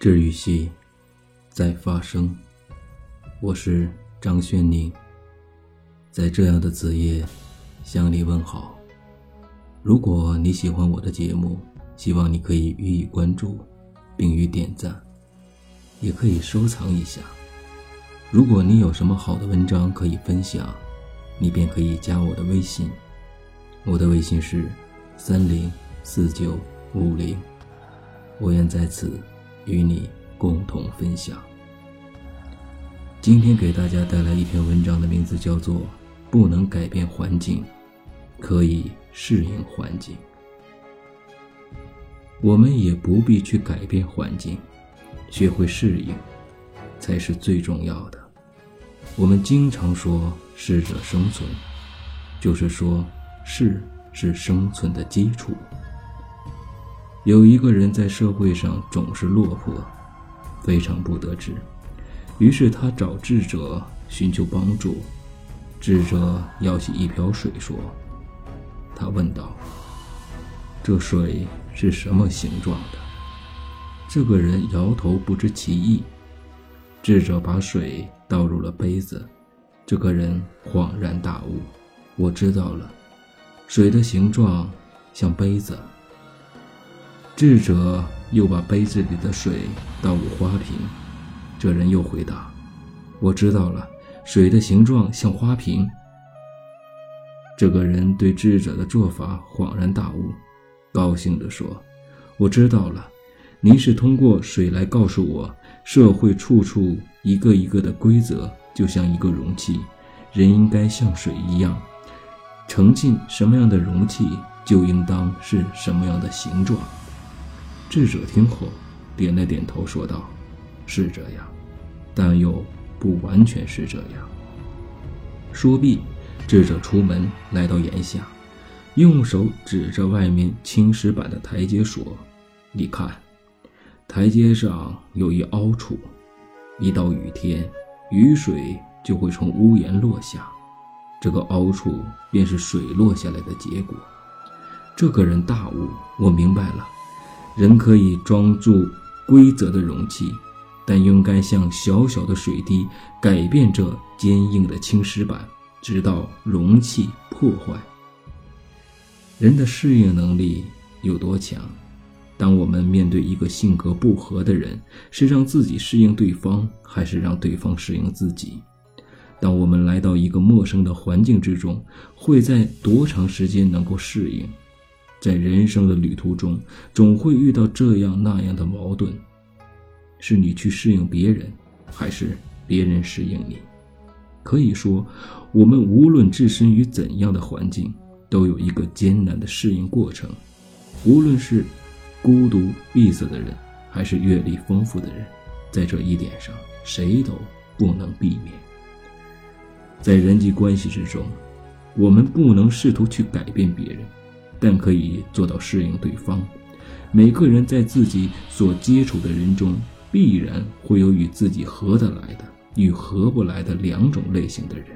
治愈系在发生，我是张轩宁，在这样的子夜向你问好。如果你喜欢我的节目，希望你可以予以关注，并予点赞，也可以收藏一下。如果你有什么好的文章可以分享，你便可以加我的微信，我的微信是三零四九五零，我愿在此。与你共同分享。今天给大家带来一篇文章的名字叫做《不能改变环境，可以适应环境》。我们也不必去改变环境，学会适应，才是最重要的。我们经常说“适者生存”，就是说“适”是生存的基础。有一个人在社会上总是落魄，非常不得志，于是他找智者寻求帮助。智者舀起一瓢水说：“他问道，这水是什么形状的？”这个人摇头不知其意。智者把水倒入了杯子，这个人恍然大悟：“我知道了，水的形状像杯子。”智者又把杯子里的水倒入花瓶，这人又回答：“我知道了，水的形状像花瓶。”这个人对智者的做法恍然大悟，高兴地说：“我知道了，您是通过水来告诉我，社会处处一个一个的规则，就像一个容器，人应该像水一样，盛进什么样的容器，就应当是什么样的形状。”智者听后，点了点头，说道：“是这样，但又不完全是这样。”说毕，智者出门来到檐下，用手指着外面青石板的台阶说：“你看，台阶上有一凹处，一到雨天，雨水就会从屋檐落下，这个凹处便是水落下来的结果。”这个人大悟，我明白了。人可以装住规则的容器，但应该像小小的水滴，改变这坚硬的青石板，直到容器破坏。人的适应能力有多强？当我们面对一个性格不合的人，是让自己适应对方，还是让对方适应自己？当我们来到一个陌生的环境之中，会在多长时间能够适应？在人生的旅途中，总会遇到这样那样的矛盾，是你去适应别人，还是别人适应你？可以说，我们无论置身于怎样的环境，都有一个艰难的适应过程。无论是孤独闭塞的人，还是阅历丰富的人，在这一点上，谁都不能避免。在人际关系之中，我们不能试图去改变别人。但可以做到适应对方。每个人在自己所接触的人中，必然会有与自己合得来的，与合不来的两种类型的人。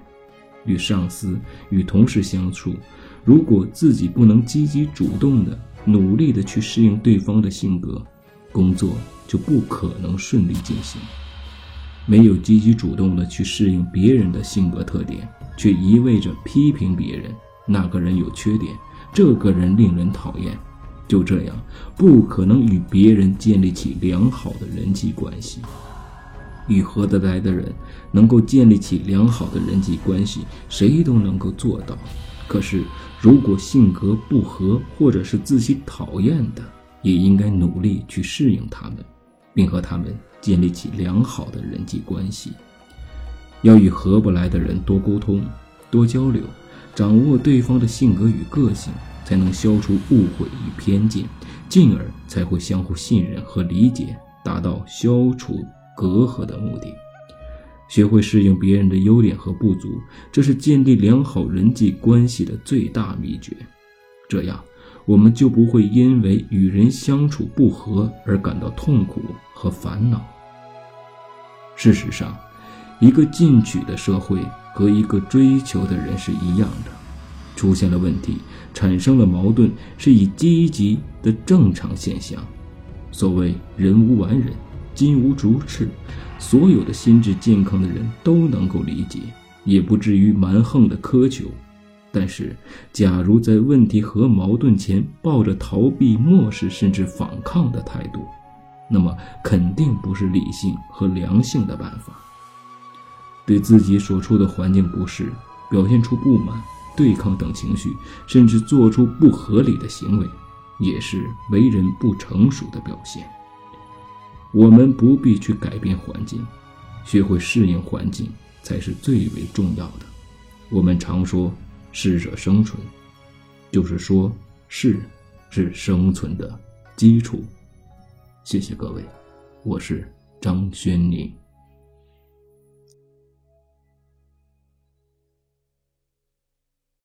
与上司、与同事相处，如果自己不能积极主动的、努力的去适应对方的性格，工作就不可能顺利进行。没有积极主动的去适应别人的性格特点，却一味着批评别人，那个人有缺点。这个人令人讨厌，就这样不可能与别人建立起良好的人际关系。与合得来的人能够建立起良好的人际关系，谁都能够做到。可是，如果性格不合或者是自己讨厌的，也应该努力去适应他们，并和他们建立起良好的人际关系。要与合不来的人多沟通、多交流。掌握对方的性格与个性，才能消除误会与偏见，进而才会相互信任和理解，达到消除隔阂的目的。学会适应别人的优点和不足，这是建立良好人际关系的最大秘诀。这样，我们就不会因为与人相处不和而感到痛苦和烦恼。事实上，一个进取的社会。和一个追求的人是一样的，出现了问题，产生了矛盾，是以积极的正常现象。所谓人无完人，金无足赤，所有的心智健康的人都能够理解，也不至于蛮横的苛求。但是，假如在问题和矛盾前抱着逃避、漠视甚至反抗的态度，那么肯定不是理性和良性的办法。对自己所处的环境不适，表现出不满、对抗等情绪，甚至做出不合理的行为，也是为人不成熟的表现。我们不必去改变环境，学会适应环境才是最为重要的。我们常说。适者生存，就是说，适是生存的基础。谢谢各位，我是张轩宁。